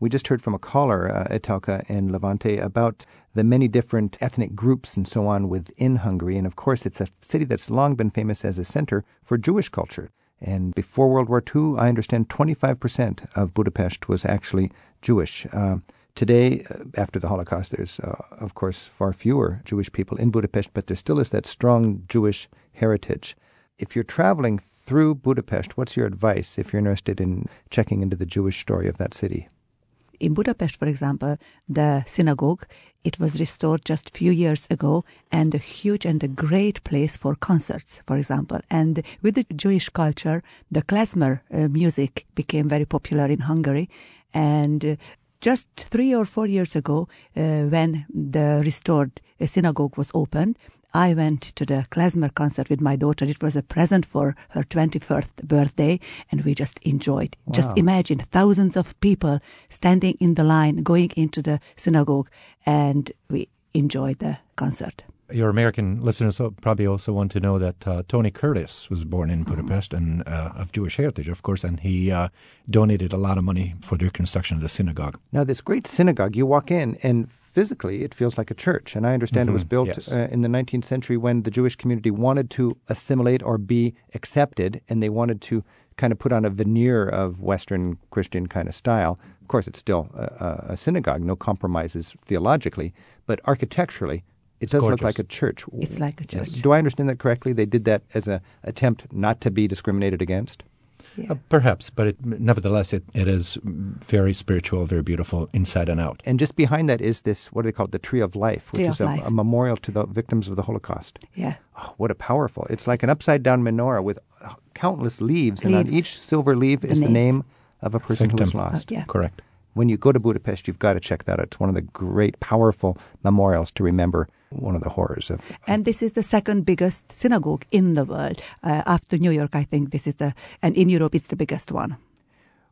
We just heard from a caller, uh, Etelka and Levente, about the many different ethnic groups and so on within Hungary. And of course, it's a city that's long been famous as a center for Jewish culture. And before World War II, I understand 25% of Budapest was actually Jewish. Uh, today, uh, after the Holocaust, there's, uh, of course, far fewer Jewish people in Budapest, but there still is that strong Jewish heritage. If you're traveling through Budapest, what's your advice if you're interested in checking into the Jewish story of that city? In Budapest, for example, the synagogue, it was restored just a few years ago and a huge and a great place for concerts, for example. And with the Jewish culture, the klezmer uh, music became very popular in Hungary. And uh, just three or four years ago, uh, when the restored uh, synagogue was opened, I went to the klezmer concert with my daughter. It was a present for her 21st birthday, and we just enjoyed. Just imagine thousands of people standing in the line, going into the synagogue, and we enjoyed the concert. Your American listeners will probably also want to know that uh, Tony Curtis was born in Budapest and uh, of Jewish heritage, of course, and he uh, donated a lot of money for the reconstruction of the synagogue. Now, this great synagogue, you walk in, and physically it feels like a church. And I understand it was Mhm, built yes. uh, in the 19th century when the Jewish community wanted to assimilate or be accepted, and they wanted to kind of put on a veneer of Western Christian kind of style. Of course, it's still a, a- a synagogue, no compromises theologically, but architecturally, it does look like a church. It's like a church. Do I understand that correctly? They did that as an attempt not to be discriminated against? Yeah. Uh, perhaps, but it, nevertheless, it, it is very spiritual, very beautiful inside and out. And just behind that is this, what do they call it, the Tree of Life, which Tree is a, Life. a memorial to the victims of the Holocaust. yeah. Oh, what a powerful! It's like an upside down menorah with uh, countless leaves, and on each silver leaf The is the name of a person who was lost. Uh, yeah. Correct. When you go to Budapest, you've got to check that out. It's one of the great, powerful memorials to remember one of the horrors of. And this is the second biggest synagogue in the world. Uh, after New York, I think this is the, and in Europe, it's the biggest one.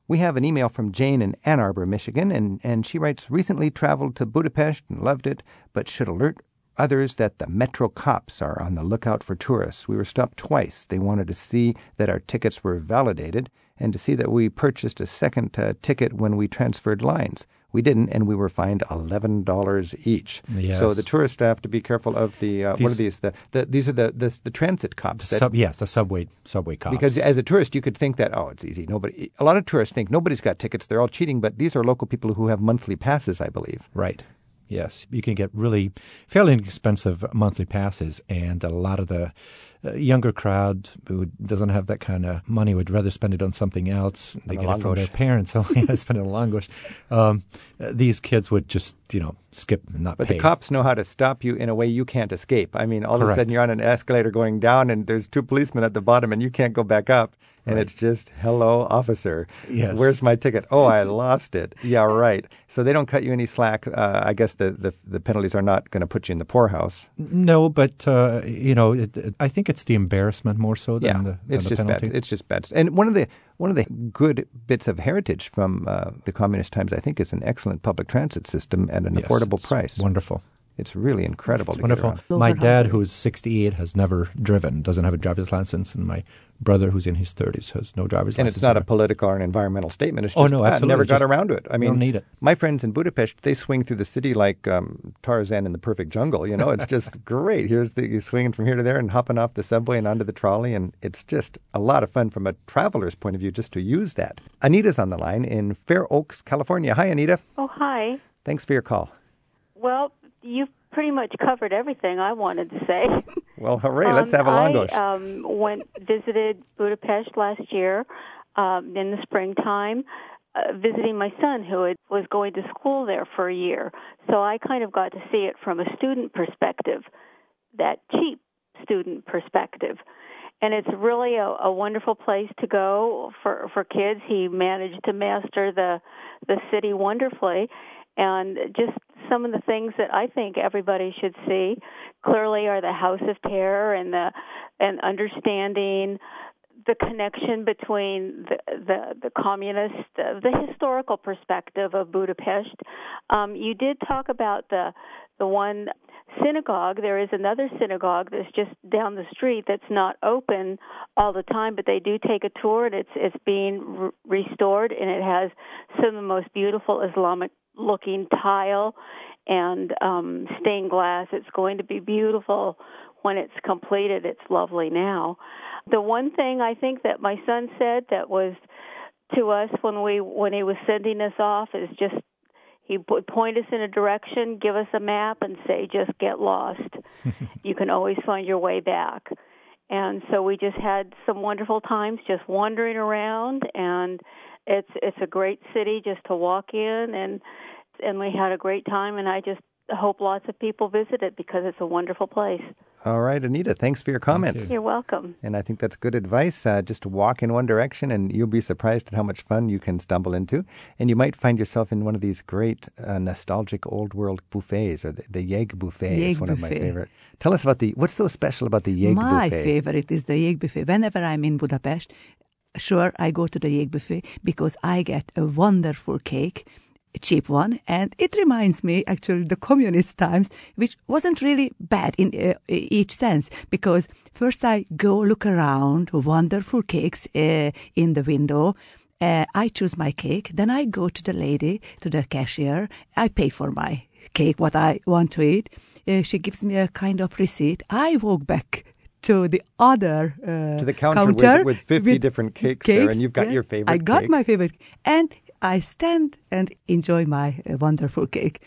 We have an email from Jane in Ann Arbor, Michigan, and, and she writes Recently traveled to Budapest and loved it, but should alert others that the Metro cops are on the lookout for tourists. We were stopped twice. They wanted to see that our tickets were validated and to see that we purchased a second uh, ticket when we transferred lines. We didn't, and we were fined eleven dollars each. Yes. So the tourists have to be careful of the uh, what are These- these? The, the these are the the, the transit cops. that- Sub, yes, the subway subway cops. because as a tourist, you could think that oh, it's easy. Nobody. A lot of tourists think nobody's got tickets. They're all cheating. But these are local people who have monthly passes, I believe. Right. Yes, you can get really fairly inexpensive monthly passes, and a lot of the uh, younger crowd who doesn't have that kind of money would rather spend it on something else. They get it from their parents. Oh, yeah, spend it on language. Um, these kids would just, you know, skip and not But pay. the cops know how to stop you in a way you can't escape. I mean, all of a sudden you're on an escalator going down, and there's two policemen at the bottom, and you can't go back up. And Right. it's just, hello, officer. Yes. Where's my ticket? Oh, I lost it. Yeah, right. So they don't cut you any slack. Uh, I guess the, the, the penalties are not going to put you in the poorhouse. No, but uh, you know, it, it, I think it's the embarrassment more so than yeah, the, than it's the just penalty. bad. It's just bad. And one of the one of the good bits of heritage from uh, the communist times, I think, is an excellent public transit system at an Yes, affordable it's price. Wonderful. It's really incredible. It's to wonderful. Get. My dad, who's 68, has never driven, doesn't have a driver's license, and my brother, who's in his 30s, has no driver's And license. it's not a political or an environmental statement. It's just, Oh, just, no, I absolutely. never got Just around to it. I mean, don't need it. my friends in Budapest, they swing through the city like um, Tarzan in the Perfect Jungle. You know, it's just great. Here's the you swinging from here to there and hopping off the subway and onto the trolley, and it's just a lot of fun from a traveler's point of view just to use that. Anita's on the line in Fair Oaks, California. Hi, Anita. Oh, hi. Thanks for your call. Well, you've pretty much covered everything I wanted to say. Well, hooray! Let's have a Um, langosh. I um, went visited Budapest last year um, in the springtime, uh, visiting my son who had, was going to school there for a year. So I kind of got to see it from a student perspective, that cheap student perspective. And it's really a, a wonderful place to go for for kids. He managed to master the the city wonderfully, and just some of the things that I think everybody should see clearly are the House of Terror and the and understanding the connection between the the, the communist, uh, the historical perspective of Budapest. Um, you did talk about the the one synagogue. There is another synagogue that's just down the street that's not open all the time, but they do take a tour, and it's it's being re- restored, and it has some of the most beautiful Islamic looking tile and um, stained glass. It's going to be beautiful when it's completed. It's lovely now. The one thing I think that my son said that was to us when we when he was sending us off is just he would point us in a direction, give us a map, and say, "Just get lost. you can always find your way back." And so we just had some wonderful times just wandering around, and it's it's a great city just to walk in, and and we had a great time. And I just hope lots of people visit it because it's a wonderful place. All right, Anita, thanks for your comments. Thank you. You're welcome. And I think that's good advice. Uh, just walk in one direction, and you'll be surprised at how much fun you can stumble into. And you might find yourself in one of these great uh, nostalgic old world buffets, or the, the Yeg buffet Yeg is one of my favorite. Tell us about the what's so special about the Yeg My buffet. favorite is the Yeg buffet. Whenever I'm in Budapest, sure, I go to the Yeg buffet because I get a wonderful cake, a cheap one, and it reminds me actually the communist times, which wasn't really bad in uh, each sense because first I go look around, wonderful cakes uh, in the window. Uh, I choose my cake, then I go to the lady, to the cashier. I pay for my cake, what I want to eat. Uh, she gives me a kind of receipt. I walk back to the other uh, To the counter, with, with 50 different cakes, there, and you've got yeah. your favorite I got cake. my favorite, and I stand and enjoy my uh, wonderful cake,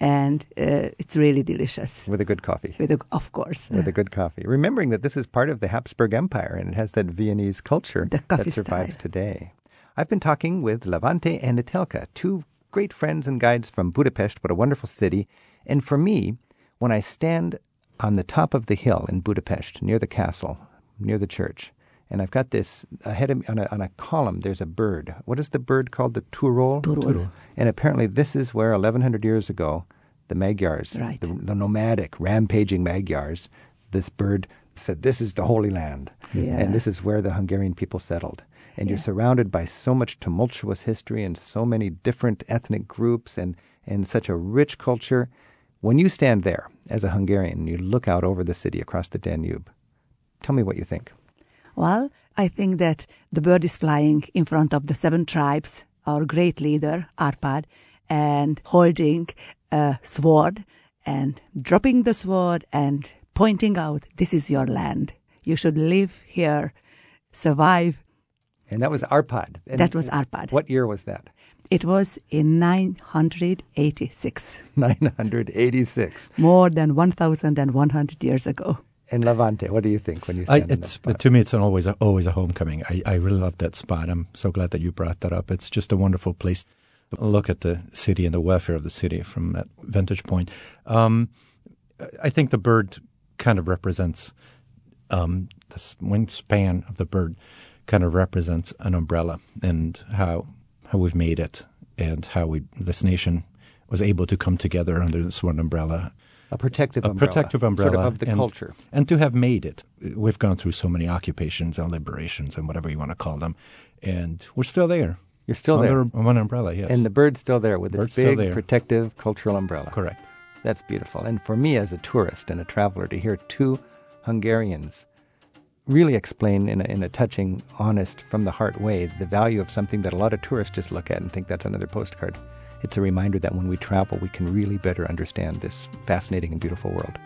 and uh, it's really delicious. with a good coffee. With a, of course, with a good coffee. Remembering that this is part of the Habsburg Empire and it has that Viennese culture that survives style. today. I've been talking with Levente and Natelka, two great friends and guides from Budapest. What a wonderful city. And for me, when I stand on the top of the hill in Budapest, near the castle, near the church, and I've got this ahead of me on a, on a column, there's a bird. What is the bird called? The turul? Turul. And apparently, this is where 1100 years ago, the Magyars, Right. the, the nomadic, rampaging Magyars, this bird said, This is the Holy Land. Yeah. And this is where the Hungarian people settled. And you're surrounded by so much tumultuous history and so many different ethnic groups and, and such a rich culture. When you stand there as a Hungarian and you look out over the city across the Danube, tell me what you think. Well, I think that the bird is flying in front of the seven tribes, our great leader, Arpad, and holding a sword and dropping the sword and pointing out, this is your land. You should live here, survive. And that was Arpad. And That was Arpad. What year was that? It was in 986, 986. more than 1,100 years ago. And Levente, what do you think when you I, stand in that spot? to me, it's an always a, always a homecoming. I, I really love that spot. I'm so glad that you brought that up. It's just a wonderful place. to Look at the city and the welfare of the city from that vantage point. Um, I think the bird kind of represents um, the s- wingspan of the bird kind of represents an umbrella and how how we've made it and how we this nation was able to come together under this one umbrella a protective a umbrella. protective umbrella Sort of, of the and, culture. and to have made it. We've gone through so many occupations and liberations and whatever you want to call them, and we're still there. You're still there under there. one umbrella. Yes, And the bird's still there with Bird's its big protective cultural umbrella. correct. That's beautiful. And for me as a tourist and a traveler to hear two Hungarians really explain in a, in a touching, honest, from the heart way the value of something that a lot of tourists just look at and think that's another postcard. It's a reminder that when we travel, we can really better understand this fascinating and beautiful world.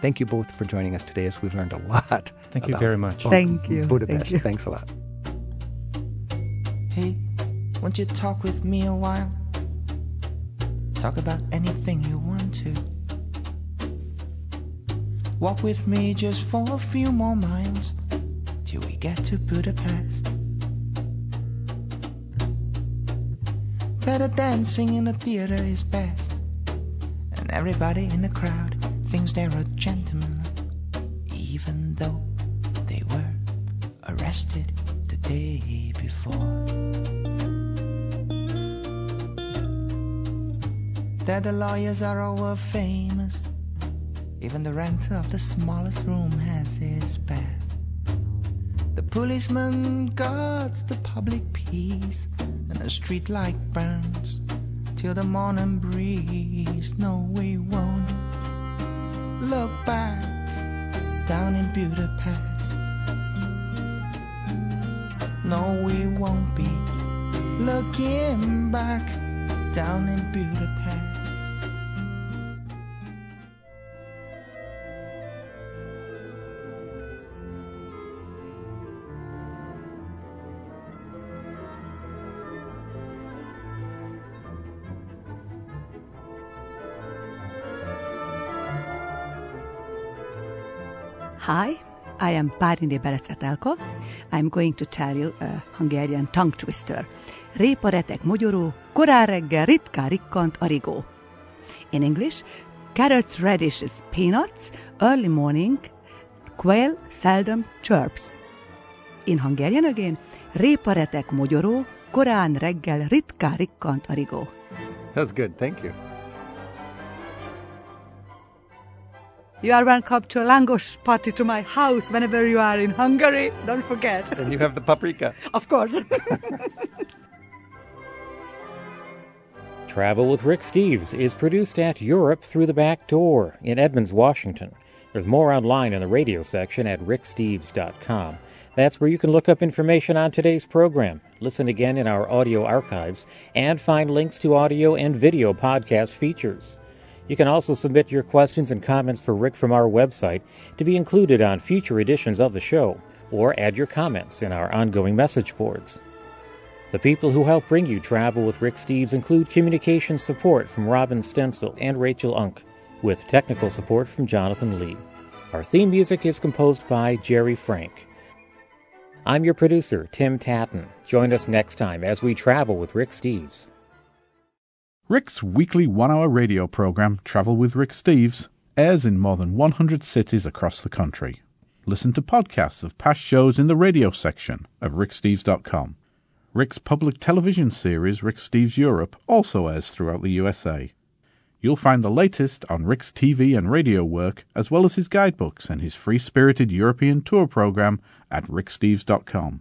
Thank you both for joining us today as we've learned a lot. Thank you very much. Thank you. Budapest. Thank you. Thanks a lot. Hey, won't you talk with me a while? Talk about anything you want to. Walk with me just for a few more miles till we get to Budapest. That a dancing in the theater is best, and everybody in the crowd thinks they're a gentleman, even though they were arrested the day before. that the lawyers are all famous. Even the renter of the smallest room has his bath. Policeman guards the public peace, and the street light burns till the morning breeze. No, we won't look back down in Budapest. No, we won't be looking back down in Budapest. Hi, I am Párindi Berecetelko. I'm going to tell you a Hungarian tongue twister. Répa retek mogyoró, korán reggel ritkán rikkant a rigó. In English, carrots, radishes, peanuts, early morning, quail seldom chirps. In Hungarian again, répa retek mogyoró, korán reggel ritkán rikkant a rigó. That's good. Thank you. You are welcome to a langos party to my house whenever you are in Hungary. Don't forget. And you have the paprika. Of course. Travel with Rick Steves is produced at Europe Through the Back Door in Edmonds, Washington. There's more online in the radio section at ricksteves.com. That's where you can look up information on today's program, listen again in our audio archives, and find links to audio and video podcast features. You can also submit your questions and comments for Rick from our website to be included on future editions of the show, or add your comments in our ongoing message boards. The people who help bring you Travel with Rick Steves include communication support from Robin Stencil and Rachel Unk, with technical support from Jonathan Lee. Our theme music is composed by Jerry Frank. I'm your producer, Tim Tattan. Join us next time as we travel with Rick Steves. Rick's weekly one hour radio program, Travel with Rick Steves, airs in more than 100 cities across the country. Listen to podcasts of past shows in the radio section of ricksteves.com. Rick's public television series, Rick Steves Europe, also airs throughout the USA. You'll find the latest on Rick's TV and radio work, as well as his guidebooks and his free spirited European tour program at ricksteves.com.